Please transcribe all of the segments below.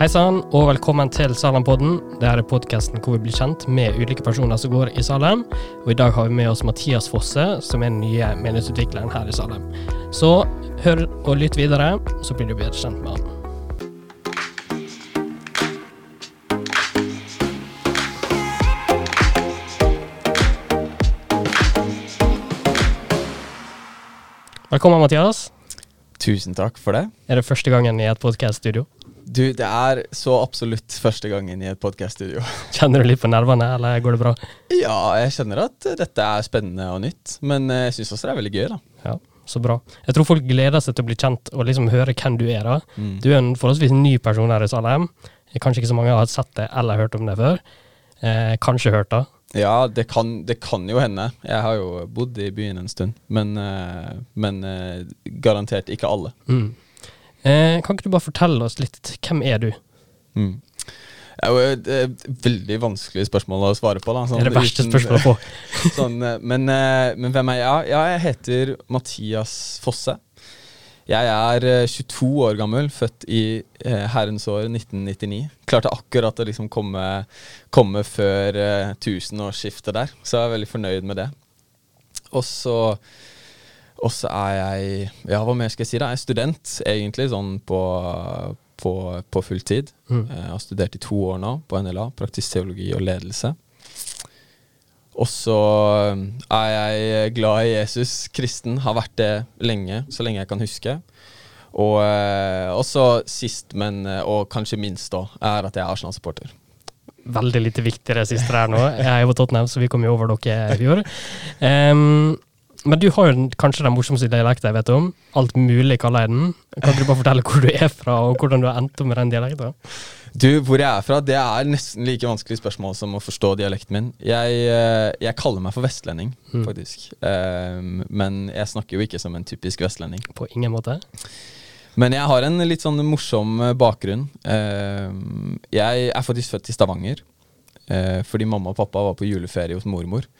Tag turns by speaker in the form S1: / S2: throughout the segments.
S1: Hei sann, og velkommen til Salem-podden. Dette er podkasten hvor vi blir kjent med ulike personer som går i Salem. Og I dag har vi med oss Mathias Fosse, som er den nye menighetsutvikleren her i Salem. Så hør og lytt videre, så blir du bedre kjent med han. Velkommen, Mathias.
S2: Tusen takk for det.
S1: Er det første gangen i et podkaststudio?
S2: Du, det er så absolutt første gangen i et podkaststudio.
S1: Kjenner du litt på nervene, eller går det bra?
S2: Ja, jeg kjenner at dette er spennende og nytt, men jeg syns også det er veldig gøy, da.
S1: Ja, så bra. Jeg tror folk gleder seg til å bli kjent og liksom høre hvem du er. da. Mm. Du er en forholdsvis ny person her i Salem. Kanskje ikke så mange har sett det eller hørt om det før. Eh, kanskje hørt det.
S2: Ja, det kan, det kan, jo hende. Jeg har jo bodd i byen en stund. Men, uh, men uh, garantert ikke alle.
S1: Mm. Eh, kan ikke du bare fortelle oss litt, hvem er du?
S2: Mm. Det er jo et, veldig vanskelig spørsmål å svare på. Da.
S1: Sånn, det er det verste spørsmålet å få.
S2: sånn, men, men, hvem er jeg? Ja, jeg heter Mathias Fosse. Jeg er 22 eh, år gammel, født i eh, herrens år 1999. Klarte akkurat å liksom komme, komme før eh, tusenårsskiftet der, så jeg er veldig fornøyd med det. Og så er jeg Ja, hva mer skal jeg si? da? Jeg er student, egentlig, sånn på, på, på fulltid. Mm. Jeg har studert i to år nå på NLA, praktisk teologi og ledelse. Og så um, er jeg glad i Jesus, kristen, har vært det lenge, så lenge jeg kan huske. Og eh, også sist, men eh, og kanskje minst, da, er at jeg er Arsenal-supporter.
S1: Veldig lite viktig det siste der nå. Jeg er jo på Tottenham, så vi kom jo over dere i fjor. Um, men du har jo kanskje den morsomste dialekten jeg vet om. Alt mulig kaller jeg den. Kan du bare fortelle hvor du er fra, og hvordan du har endt opp med den dialekten?
S2: Du, Hvor jeg er fra, det er nesten like vanskelig spørsmål som å forstå dialekten min. Jeg, eh, jeg kaller meg for vestlending, mm. faktisk. Um, men jeg snakker jo ikke som en typisk vestlending.
S1: På ingen måte?
S2: Men jeg har en litt sånn morsom eh, bakgrunn. Um, jeg er faktisk født i Stavanger. Uh, fordi mamma og pappa var på juleferie hos mormor.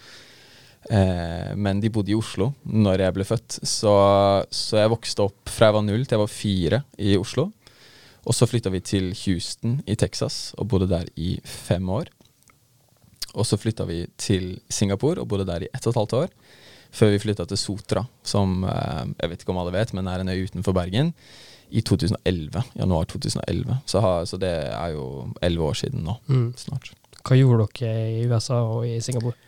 S2: Eh, men de bodde i Oslo når jeg ble født. Så, så, jeg vokste opp fra jeg var null til jeg var fire i Oslo. Og så flytta vi til Houston i Texas og bodde der i fem år. Og så flytta vi til Singapore og bodde der i ett og et halvt år. Før vi flytta til Sotra, som eh, jeg vet ikke om alle vet, men er en øy utenfor Bergen. I 2011, januar 2011. Så, ha, så det er jo elleve år siden nå, mm. snart.
S1: Hva gjorde dere i USA og i Singapore?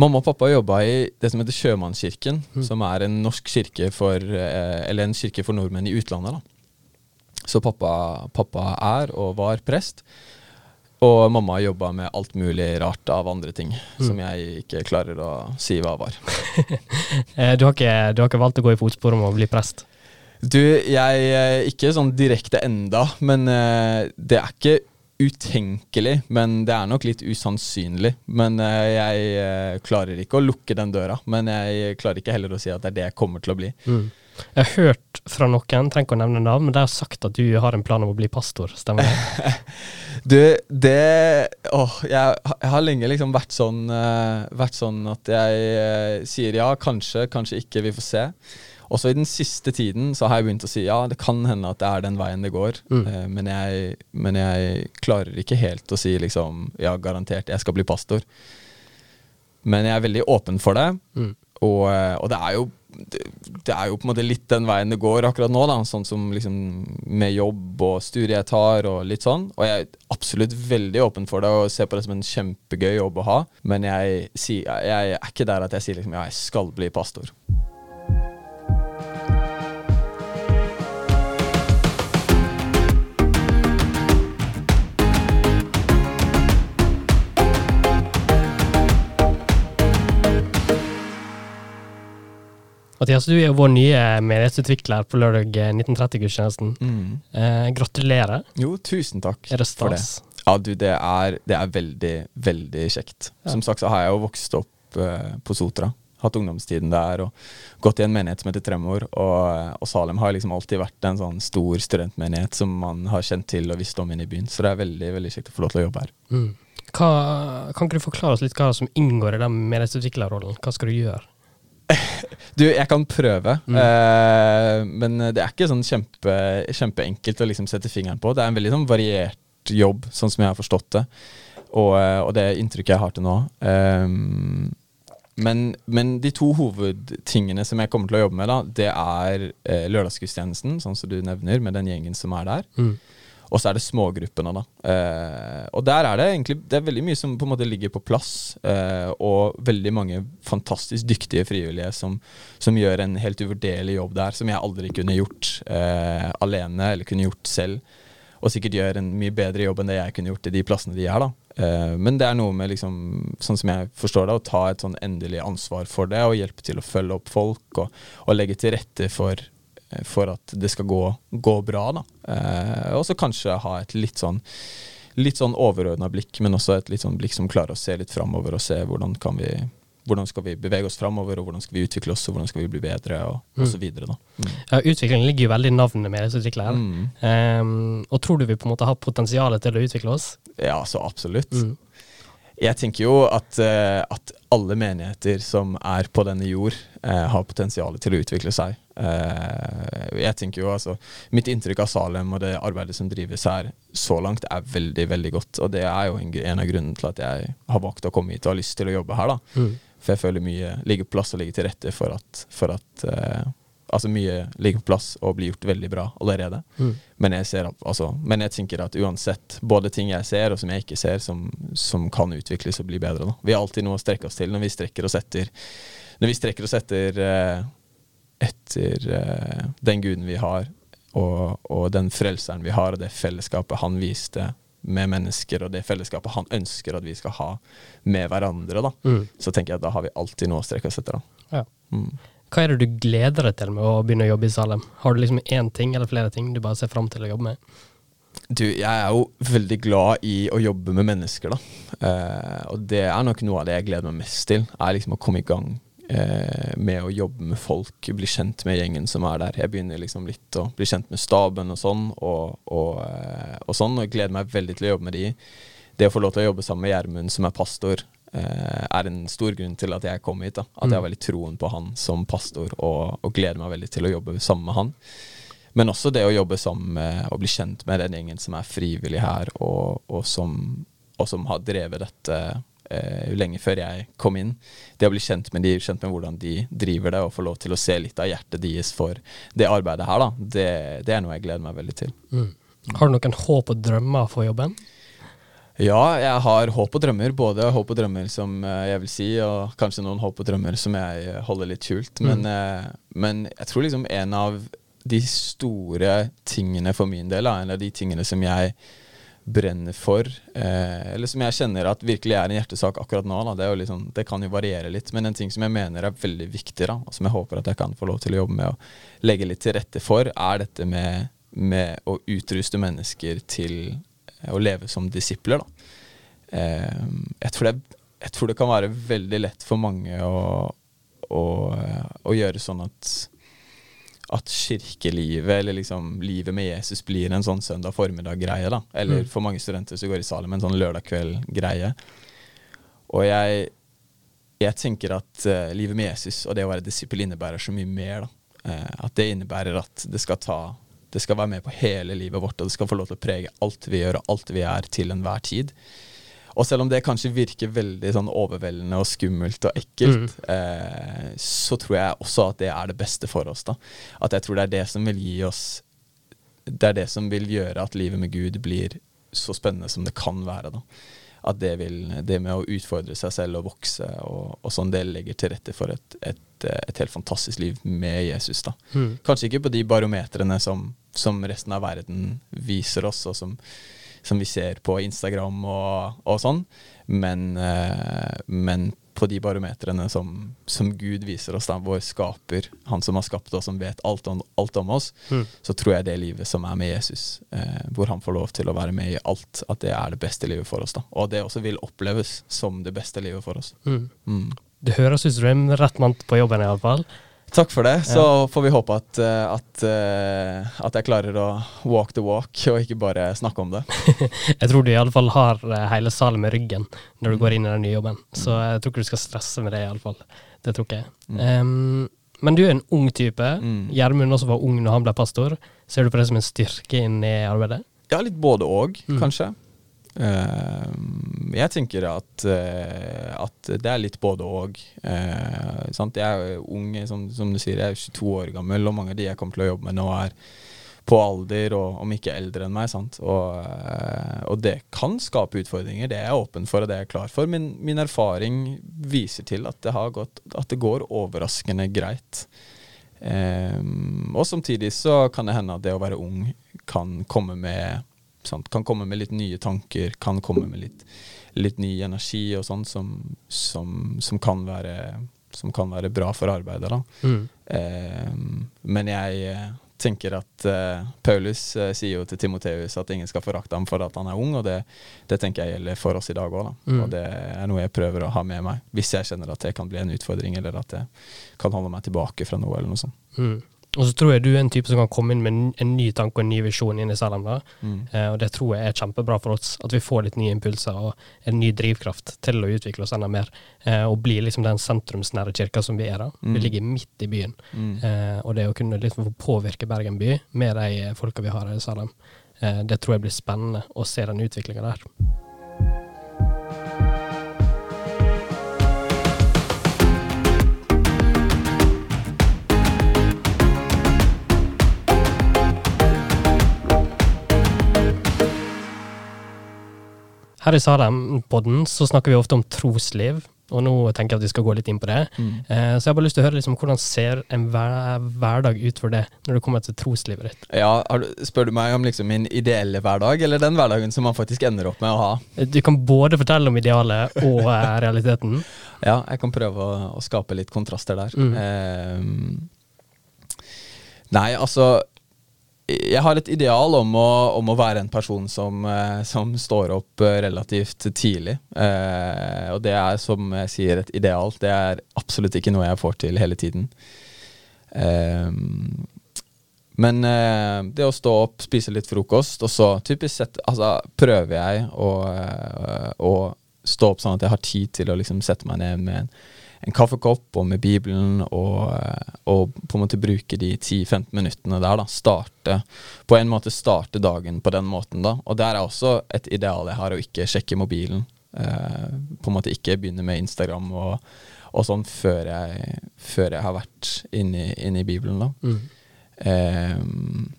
S2: Mamma og pappa jobba i det som heter Sjømannskirken, mm. som er en norsk kirke for eh, Eller en kirke for nordmenn i utlandet. da. Så pappa, pappa er og var prest. Og mamma jobba med alt mulig rart av andre ting, mm. som jeg ikke klarer å si hva var.
S1: Eh, du, har ikke, du, har ikke, valgt å gå i fotspor om å bli prest?
S2: Du, jeg eh, Ikke sånn direkte enda, men det er ikke utenkelig, men det er nok litt usannsynlig. Men uh, jeg uh, klarer ikke å lukke den døra. Men jeg klarer ikke heller å si at det er det jeg kommer til å bli.
S1: Mm. Jeg har hørt fra noen, trenger ikke å nevne navn, men de har sagt at du har en plan om å bli pastor, stemmer det?
S2: du, det Åh, jeg, jeg, har lenge liksom vært sånn, uh, vært sånn at jeg sier ja, kanskje, kanskje ikke, vi får se. Også i den siste tiden så har jeg begynt å si ja, det kan hende at det er den veien det går, mm. eh, men, jeg, men, jeg, klarer ikke helt å si liksom ja, garantert, jeg skal bli pastor. Men jeg er veldig åpen for det, mm. og, eh, og, det er jo det, det, er jo på en måte litt den veien det går akkurat nå, da, sånn som liksom med jobb og studier jeg tar og litt sånn. Og jeg er absolutt veldig åpen for det og ser på det som en kjempegøy jobb å ha, men jeg, jeg, jeg er ikke der at jeg sier liksom ja, jeg skal bli pastor.
S1: Mathias, du er jo vår nye menighetsutvikler på lørdag 1930-gudstjenesten. Mm. Eh, gratulerer.
S2: Jo, tusen takk
S1: er det stas? for det.
S2: Ja, du, det er, det er veldig, veldig kjekt. Ja. Som sagt så har jeg jo vokst opp eh, på Sotra. Hatt ungdomstiden der og gått i en menighet som heter Tremor. Og, og, Salem har liksom alltid vært en sånn stor studentmenighet som man har kjent til og visst om inne i byen. Så det er veldig veldig kjekt å få lov til å jobbe her. Mm.
S1: Hva, kan ikke du forklare oss litt hva som inngår i den menighetsutviklerrollen? Hva skal du gjøre?
S2: Du, jeg kan prøve, mm. uh, men det er ikke sånn kjempe, kjempeenkelt å liksom sette fingeren på. Det er en veldig sånn variert jobb, sånn som jeg har forstått det. Og, eh, og det inntrykket jeg har til nå. Um, men, men, de to hovedtingene som jeg kommer til å jobbe med, da, det er eh, lørdagsgudstjenesten, sånn som du nevner, med den gjengen som er der. Mm. Og så er det smågruppene, da. Eh, og der er det egentlig Det er veldig mye som på en måte ligger på plass. Eh, og veldig mange fantastisk dyktige frivillige som, som, gjør en helt uvurderlig jobb der, som jeg aldri kunne gjort eh, alene eller kunne gjort selv. Og sikkert gjør en mye bedre jobb enn det jeg kunne gjort i de plassene de er, da. Eh, men det er noe med, liksom, sånn som jeg forstår det, å ta et sånn endelig ansvar for det, og hjelpe til å følge opp folk, og, og legge til rette for for at det skal gå, gå bra. da. Eh, og så kanskje ha et litt sånn litt sånn overordna blikk, men også et litt sånn blikk som klarer å se litt framover og se hvordan kan vi hvordan skal vi bevege oss framover, og hvordan skal vi utvikle oss, og hvordan skal vi bli bedre, og, og så mm. videre. Da.
S1: Mm. Ja, utviklingen ligger jo veldig i navnet med disse utviklerne. Mm. Um, og tror du vi på en måte har potensial til å utvikle oss?
S2: Ja, så absolutt. Mm. Jeg tenker jo at, uh, at, alle menigheter som er på denne jord, uh, har potensial til å utvikle seg. Uh, jeg tenker jo altså Mitt inntrykk av Salem og det arbeidet som drives her så langt, er veldig, veldig godt. Og det er jo en, en av grunnene til at jeg har valgt å komme hit og har lyst til å jobbe her. da. Mm. For jeg føler mye ligger plass og ligger til rette for at, for at Altså mye ligger på plass og blir gjort veldig bra allerede. Mm. Men, jeg ser, altså, men, jeg tenker at uansett, både ting jeg ser og som jeg ikke ser, som, som kan utvikles og bli bedre. Da. Vi har alltid noe å strekke oss til når vi strekker oss etter Når vi strekker oss etter, uh, etter uh, den guden vi har, og, og, den frelseren vi har, og det fellesskapet han viste med mennesker, og det fellesskapet han ønsker at vi skal ha med hverandre, da, mm. så tenker jeg at da har vi alltid noe å strekke oss etter. Da. Ja.
S1: Mm. Hva er det du gleder deg til med å begynne å jobbe i Salem? Har du liksom én ting eller flere ting du bare ser fram til å jobbe med?
S2: Du, jeg er jo veldig glad i å jobbe med mennesker, da. Eh, og det er nok noe av det jeg gleder meg mest til. Er liksom å komme i gang eh, med å jobbe med folk, bli kjent med gjengen som er der. Jeg begynner liksom litt å bli kjent med staben og sånn, og, og, eh, og sånn, og jeg gleder meg veldig til å jobbe med de. Det å få lov til å jobbe sammen med Gjermund, som er pastor, er en stor grunn til at jeg kom hit. da At jeg har mm. veldig troen på han som pastor, og, og, gleder meg veldig til å jobbe sammen med han. Men også det å jobbe sammen med og bli kjent med den gjengen som er frivillig her, og, og, som, og som, har drevet dette eh, lenge før jeg kom inn. Det å bli kjent med de, kjent med hvordan de driver det, og få lov til å se litt av hjertet deres for det arbeidet her, da, det, det er noe jeg gleder meg veldig til. Mm.
S1: Har du noen håp og drømmer for jobben?
S2: Ja, jeg har håp og drømmer. Både håp og drømmer som eh, jeg vil si, og kanskje noen håp og drømmer som jeg eh, holder litt skjult. Men, mm. Men jeg tror liksom en av de store tingene for min del, en av de tingene som jeg brenner for, eller som jeg kjenner at virkelig er en hjertesak akkurat nå, det, liksom, det, kan jo variere litt, men en ting som jeg mener er veldig viktig, da, og som jeg håper at jeg kan få lov til å jobbe med og legge litt til rette for, er dette med, med å utruste mennesker til å leve som disipler. da. jeg, tror det, jeg, tror det, kan være veldig lett for mange å, å, å gjøre sånn at at kirkelivet, eller liksom livet med Jesus, blir en sånn søndag formiddag-greie. da. Eller mm. for mange studenter som går i Salem, en sånn lørdag kveld-greie. Og jeg, jeg tenker at livet med Jesus og det å være disippel innebærer så mye mer. da. At det innebærer at det skal ta det skal være med på hele livet vårt, og det skal få lov til å prege alt vi gjør og alt vi er til enhver tid. Og selv om det kanskje virker veldig sånn overveldende og skummelt og ekkelt, mm. eh, så tror jeg også at det er det beste for oss. da. At jeg tror det er det som vil gi oss Det er det som vil gjøre at livet med Gud blir så spennende som det kan være. da at det, vil, det med å utfordre seg selv og vokse og, og sånn, det legger til rette for et, et, et helt fantastisk liv med Jesus. da. Mm. Kanskje ikke på de barometrene som, som, resten av verden viser oss, og som, som vi ser på Instagram og, og sånn, men, uh, men på de barometrene som, som, Gud viser oss, da, vår skaper, han som har skapt oss, som vet alt om, alt om oss, mm. så tror jeg det livet som er med Jesus, eh, hvor han får lov til å være med i alt, at det er det beste livet for oss. da. Og det også vil oppleves som det beste livet for oss. Mm.
S1: Mm. Det høres ut som du er en rett mann på jobben, iallfall.
S2: Takk for det. Så ja. får vi håpe at, eh, at, eh, at, jeg klarer å walk the walk, og ikke bare snakke om det.
S1: jeg tror du iallfall har eh, hele salen med ryggen når du mm. går inn i den nye jobben. Så jeg tror ikke du skal stresse med det, iallfall. Det tror ikke jeg. Mm. Um, men du er en ung type. Mm. Gjermund også var ung når han ble pastor. Ser du på det som en styrke inn i arbeidet?
S2: Ja, litt både og,
S1: Mm.
S2: kanskje. Eh, jeg tenker at, eh, at det er litt både og. Eh. Jeg er ung, som, som du sier, jeg er 22 år gammel, og mange av de jeg kommer til å jobbe med nå, er på alder, og om ikke eldre enn meg. Og, og det kan skape utfordringer, det er jeg åpen for, og det er jeg klar for. Men min erfaring viser til at det, gått, at det går overraskende greit. Og samtidig så kan det hende at det å være ung kan komme med Kan komme med litt nye tanker, kan komme med litt, litt ny energi og sånn som, som, som, kan være, som kan være bra for arbeidet. da.
S1: Mm.
S2: Eh, men jeg eh, tenker at eh, Paulus eh, sier jo til Timoteus at ingen skal forakte ham for at han er ung, og det, det tenker jeg gjelder for oss i dag òg.
S1: Mm.
S2: Og det er noe jeg prøver å ha med meg hvis jeg kjenner at det kan bli en utfordring, eller at det kan holde meg tilbake fra noe, eller noe sånt.
S1: Mm. Og så tror jeg du er en type som kan komme inn med en, ny tanke og en ny visjon inn i Salem. da.
S2: Mm.
S1: Eh, og det tror jeg er kjempebra for oss, at vi får litt nye impulser og en ny drivkraft til å utvikle oss enda mer. Eh, og bli liksom den sentrumsnære kirka som vi er. da.
S2: Mm.
S1: Vi ligger midt i byen.
S2: Mm.
S1: Eh, og det å kunne liksom få påvirke Bergen by med de folka vi har her i Salem, eh, det tror jeg blir spennende å se den utviklinga der. Her i Salem-podden så snakker vi ofte om trosliv, og nå tenker jeg at vi skal gå litt inn på det.
S2: Mm.
S1: Eh, så jeg har bare lyst til å høre liksom, hvordan ser en hver hverdag ut for det, når det kommer til troslivet ditt?
S2: Ja, har du, Spør du meg om liksom min ideelle hverdag, eller den hverdagen som man faktisk ender opp med å ha?
S1: Du kan både fortelle om idealet og eh, realiteten.
S2: Ja, jeg kan prøve å, å skape litt kontraster der.
S1: Mm.
S2: Ehm, nei, altså Jeg har et ideal om å, om å være en person som, eh, som står opp eh, relativt tidlig. Eh, og det er, som jeg sier, et ideal. Det er absolutt ikke noe jeg får til hele tiden. Eh, men eh, det å stå opp, spise litt frokost, og så typisk sett altså, prøver jeg å, eh, å stå opp sånn at jeg har tid til å liksom sette meg ned med en, en kaffekopp og med Bibelen, og, eh, og på en måte bruke de 10-15 minuttene der. da, Starte På en måte starte dagen på den måten. da, Og der er også et ideal jeg har, å ikke sjekke mobilen. Eh, på en måte ikke begynne med Instagram og, og sånn før jeg, før jeg har vært inne i, inne i Bibelen. da.
S1: Mm.
S2: Ehm,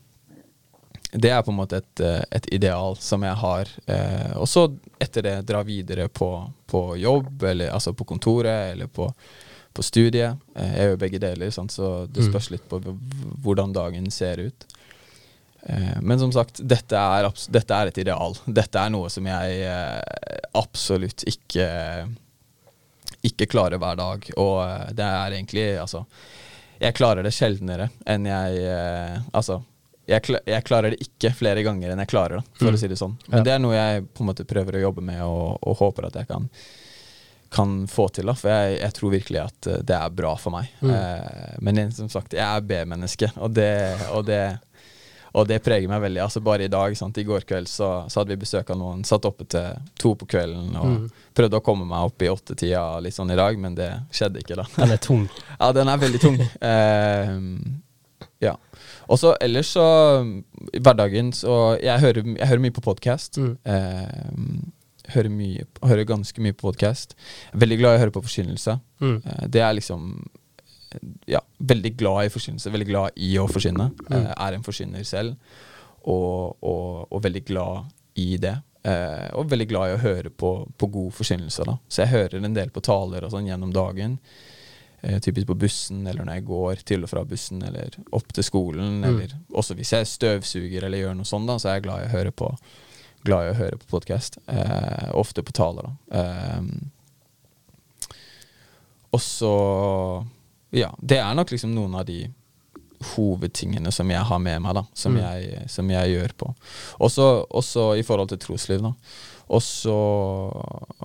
S2: det er på en måte et, eh, et ideal som jeg har. Eh, og så etter det dra videre på, på jobb, eller altså på kontoret, eller på, på studiet. Eh, jeg gjør begge deler, sant? så det
S1: Mm.
S2: spørs litt på hvordan dagen ser ut. Eh, men som sagt, dette er, dette er et ideal. Dette er noe som jeg eh, absolutt ikke ikke klarer hver dag. Og eh, det er egentlig Altså, jeg klarer det sjeldnere enn jeg Altså, jeg, kl jeg klarer det ikke flere ganger enn jeg klarer det, for
S1: Mm.
S2: å si det sånn. Men
S1: Ja.
S2: det er noe jeg på en måte prøver å jobbe med, og, og håper at jeg kan kan få til, da, for jeg, jeg tror virkelig at eh, det er bra for meg.
S1: Mm.
S2: Eh, men som sagt, jeg er B-menneske, og det, og, og det preger meg veldig. Altså Bare i dag, sant? i går kveld, så, så hadde vi besøk av noen. Satt oppe til to på kvelden og
S1: Mm.
S2: prøvde å komme meg opp i åttetida litt sånn i dag, men det skjedde ikke, da.
S1: Den er tung.
S2: Ja, den er veldig tung. Eh, ja. Og så ellers så hverdagen så Jeg hører, jeg hører mye på podkast.
S1: Mm.
S2: hører, mye, hører ganske mye på podkast. Veldig glad i å høre på forkynnelse.
S1: Mm.
S2: Eh, det er liksom Ja, veldig glad i forkynnelse. Veldig glad i å forkynne.
S1: Mm.
S2: Eh, er en forkynner selv, og, og, og veldig glad i det. Eh, og veldig glad i å høre på, på god forkynnelse. da. Så jeg hører en del på taler og sånn gjennom dagen. Eh, typisk på bussen, eller når jeg går til og fra bussen, eller opp til skolen.
S1: Mm.
S2: Eller også hvis jeg støvsuger eller gjør noe sånt, da, så er jeg glad i å høre på glad i å høre på podkast. Eh, ofte på taler, da. Eh, og så Ja, det er nok liksom noen av de hovedtingene som jeg har med meg, da. Som,
S1: Mm.
S2: jeg, som jeg gjør på. Også, også i forhold til trosliv, da. Og så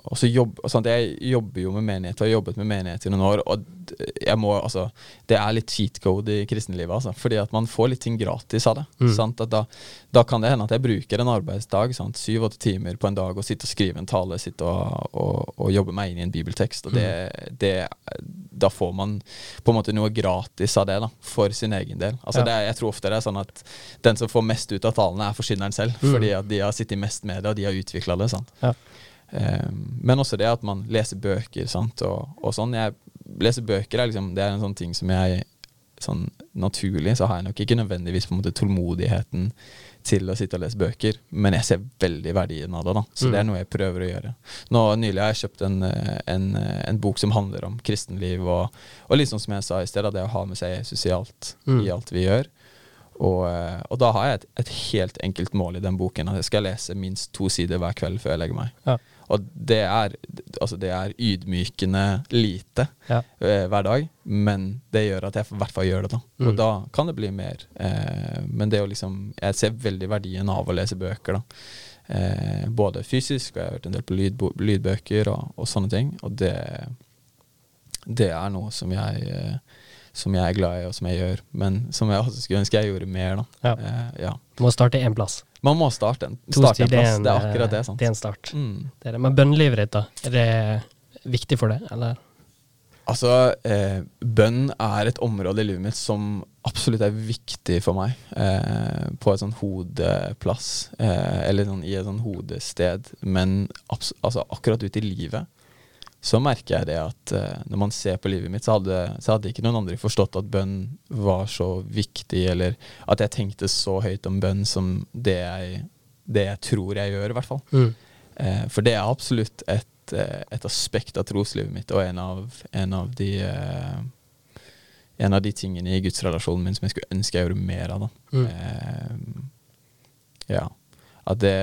S2: og så jobb, sant? Jeg jobber jo med menigheter, og har jobbet med menigheter i noen år. Og jeg må, altså, det er litt cheat code i kristenlivet, altså. Fordi at man får litt ting gratis av det.
S1: Mm.
S2: Da, da kan det hende at jeg bruker en arbeidsdag, syv-åtte timer på en dag, og sitte og skrive en tale, sitte og, og, og jobbe meg inn i en bibeltekst. Og det, det, da får man på en måte noe gratis av det, da, for sin egen del. Altså
S1: Ja.
S2: det, jeg tror ofte det er sånn at den som får mest ut av talene, er forsyneren selv.
S1: Mm.
S2: Fordi at de har sittet mest med det, og de har utvikla det. sant?
S1: Ja.
S2: Eh, men også det at man leser bøker sant, og, og sånn. Jeg leser bøker er liksom, det er en sånn ting som jeg sånn naturlig så har jeg nok ikke nødvendigvis på en måte tålmodigheten til å sitte og lese bøker, men jeg ser veldig verdien av det. da Så
S1: Mm.
S2: det er noe jeg prøver å gjøre. Nå Nylig har jeg kjøpt en, en, en bok som handler om kristenliv, og, og sånn som jeg sa i sted, det å ha med seg Jesus i alt,
S1: Mm.
S2: i alt vi gjør. Og, eh, og da har jeg et, et helt enkelt mål i den boken. At jeg skal lese minst to sider hver kveld før jeg legger meg.
S1: Ja.
S2: Og det er, altså det er ydmykende lite
S1: Ja.
S2: eh, hver dag, men det gjør at jeg i hvert fall gjør det. da
S1: Mm.
S2: Og da kan det bli mer. Eh, men det å liksom Jeg ser veldig verdien av å lese bøker. da eh, Både fysisk, og jeg har hørt en del på lydbo lydbøker og, og sånne ting. Og det, det er noe som jeg eh, som jeg er glad i, og som jeg gjør. Men som jeg også skulle ønske jeg gjorde mer. da
S1: Ja.
S2: Eh, ja.
S1: Du må starte én plass.
S2: Man må starte en, starte en plass.
S1: en,
S2: Det er akkurat det.
S1: eh,
S2: sant
S1: Det er en start.
S2: Mm.
S1: Det er det. Men bønnelivet ditt, da? Er det viktig for det, eller?
S2: Altså, eh, bønn er et område i livet mitt som absolutt er viktig for meg. Eh, på et sånn hodeplass, eh, eller sånn, i et sånn hodested. Men altså, akkurat ute i livet så merker jeg det at uh, når man ser på livet mitt, så hadde, så hadde ikke noen andre forstått at bønn var så viktig, eller at jeg tenkte så høyt om bønn som det jeg, det jeg tror jeg gjør, i hvert fall.
S1: Mm.
S2: Uh, for det er absolutt et, uh, et aspekt av troslivet mitt, og en av, en av de En av de tingene i gudsrelasjonen min som jeg skulle ønske jeg gjorde mer av. Da.
S1: Mm.
S2: Ja. At det,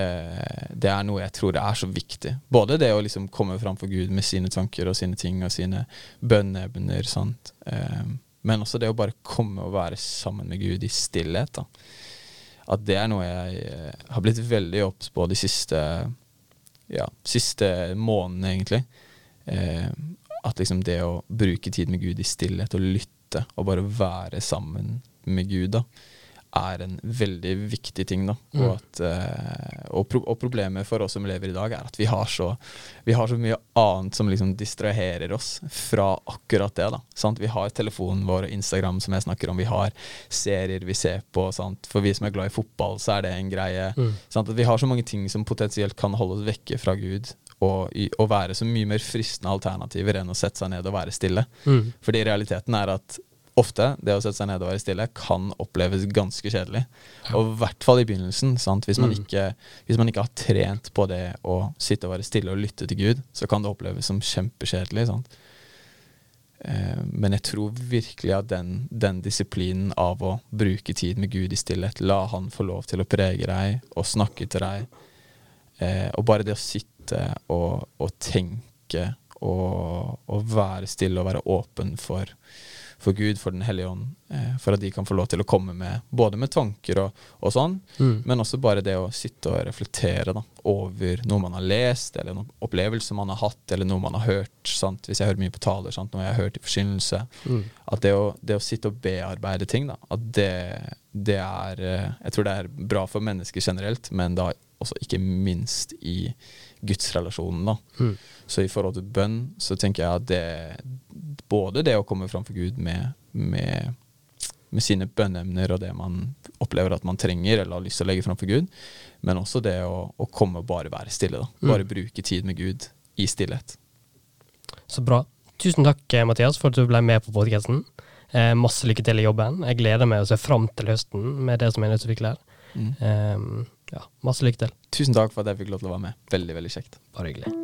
S2: det er noe jeg tror er så viktig. Både det å liksom komme fram for Gud med sine tanker og sine ting og sine bønneevner. sant? Eh, men også det å bare komme og være sammen med Gud i stillhet. da. At det er noe jeg eh, har blitt veldig obs på de siste ja, siste månedene, egentlig. Eh, at liksom det å bruke tid med Gud i stillhet og lytte og bare være sammen med Gud, da, er en veldig viktig ting. da.
S1: Mm.
S2: Og, at, eh, og, pro og problemet for oss som lever i dag, er at vi har så, vi har så mye annet som liksom distraherer oss fra akkurat det. Vi har telefonen vår og Instagram, som jeg snakker om. Vi har serier vi ser på. Sant? For vi som er glad i fotball, så er det en greie.
S1: Mm.
S2: Vi har så mange ting som potensielt kan holde oss vekke fra Gud, og, og være så mye mer fristende alternativer enn å sette seg ned og være stille.
S1: Mm.
S2: Fordi realiteten er at ofte det å sette seg ned og være stille kan oppleves ganske kjedelig. Og i hvert fall i begynnelsen. Sant? Hvis, man
S1: Mm.
S2: ikke, hvis man ikke har trent på det å sitte og være stille og lytte til Gud, så kan det oppleves som kjempekjedelig. Sant? Eh, men jeg tror virkelig at den, den disiplinen av å bruke tid med Gud i stillhet, la Han få lov til å prege deg og snakke til deg, eh, og bare det å sitte og, og tenke og, å være stille og være åpen for, for Gud, for Den hellige ånd, eh, for at de kan få lov til å komme med både med tanker og, og sånn,
S1: Mm.
S2: men også bare det å sitte og reflektere da, over noe man har lest, eller noen opplevelser man har hatt, eller noe man har hørt. Sant? Hvis jeg hører mye på taler, sant? noe jeg har hørt i forkynnelse.
S1: Mm.
S2: At det å, det å sitte og bearbeide ting, da, at det, det er eh, Jeg tror det er bra for mennesker generelt, men da også ikke minst i gudsrelasjonen. da.
S1: Mm.
S2: Så i forhold til bønn så tenker jeg at det både det å komme fram for Gud med, med, med sine bønneemner og det man opplever at man trenger eller har lyst til å legge fram for Gud, men også det å, å komme og bare være stille. da.
S1: Mm.
S2: Bare bruke tid med Gud i stillhet.
S1: Så bra. Tusen takk, eh, Mathias, for at du ble med på podkasten. Eh, masse lykke til i jobben. Jeg gleder meg og ser fram til høsten med det som menighetsutvikler.
S2: Mm.
S1: Eh, ja, masse lykke til.
S2: Tusen takk for at jeg fikk lov til å være med. Veldig, veldig kjekt.
S1: Bare hyggelig.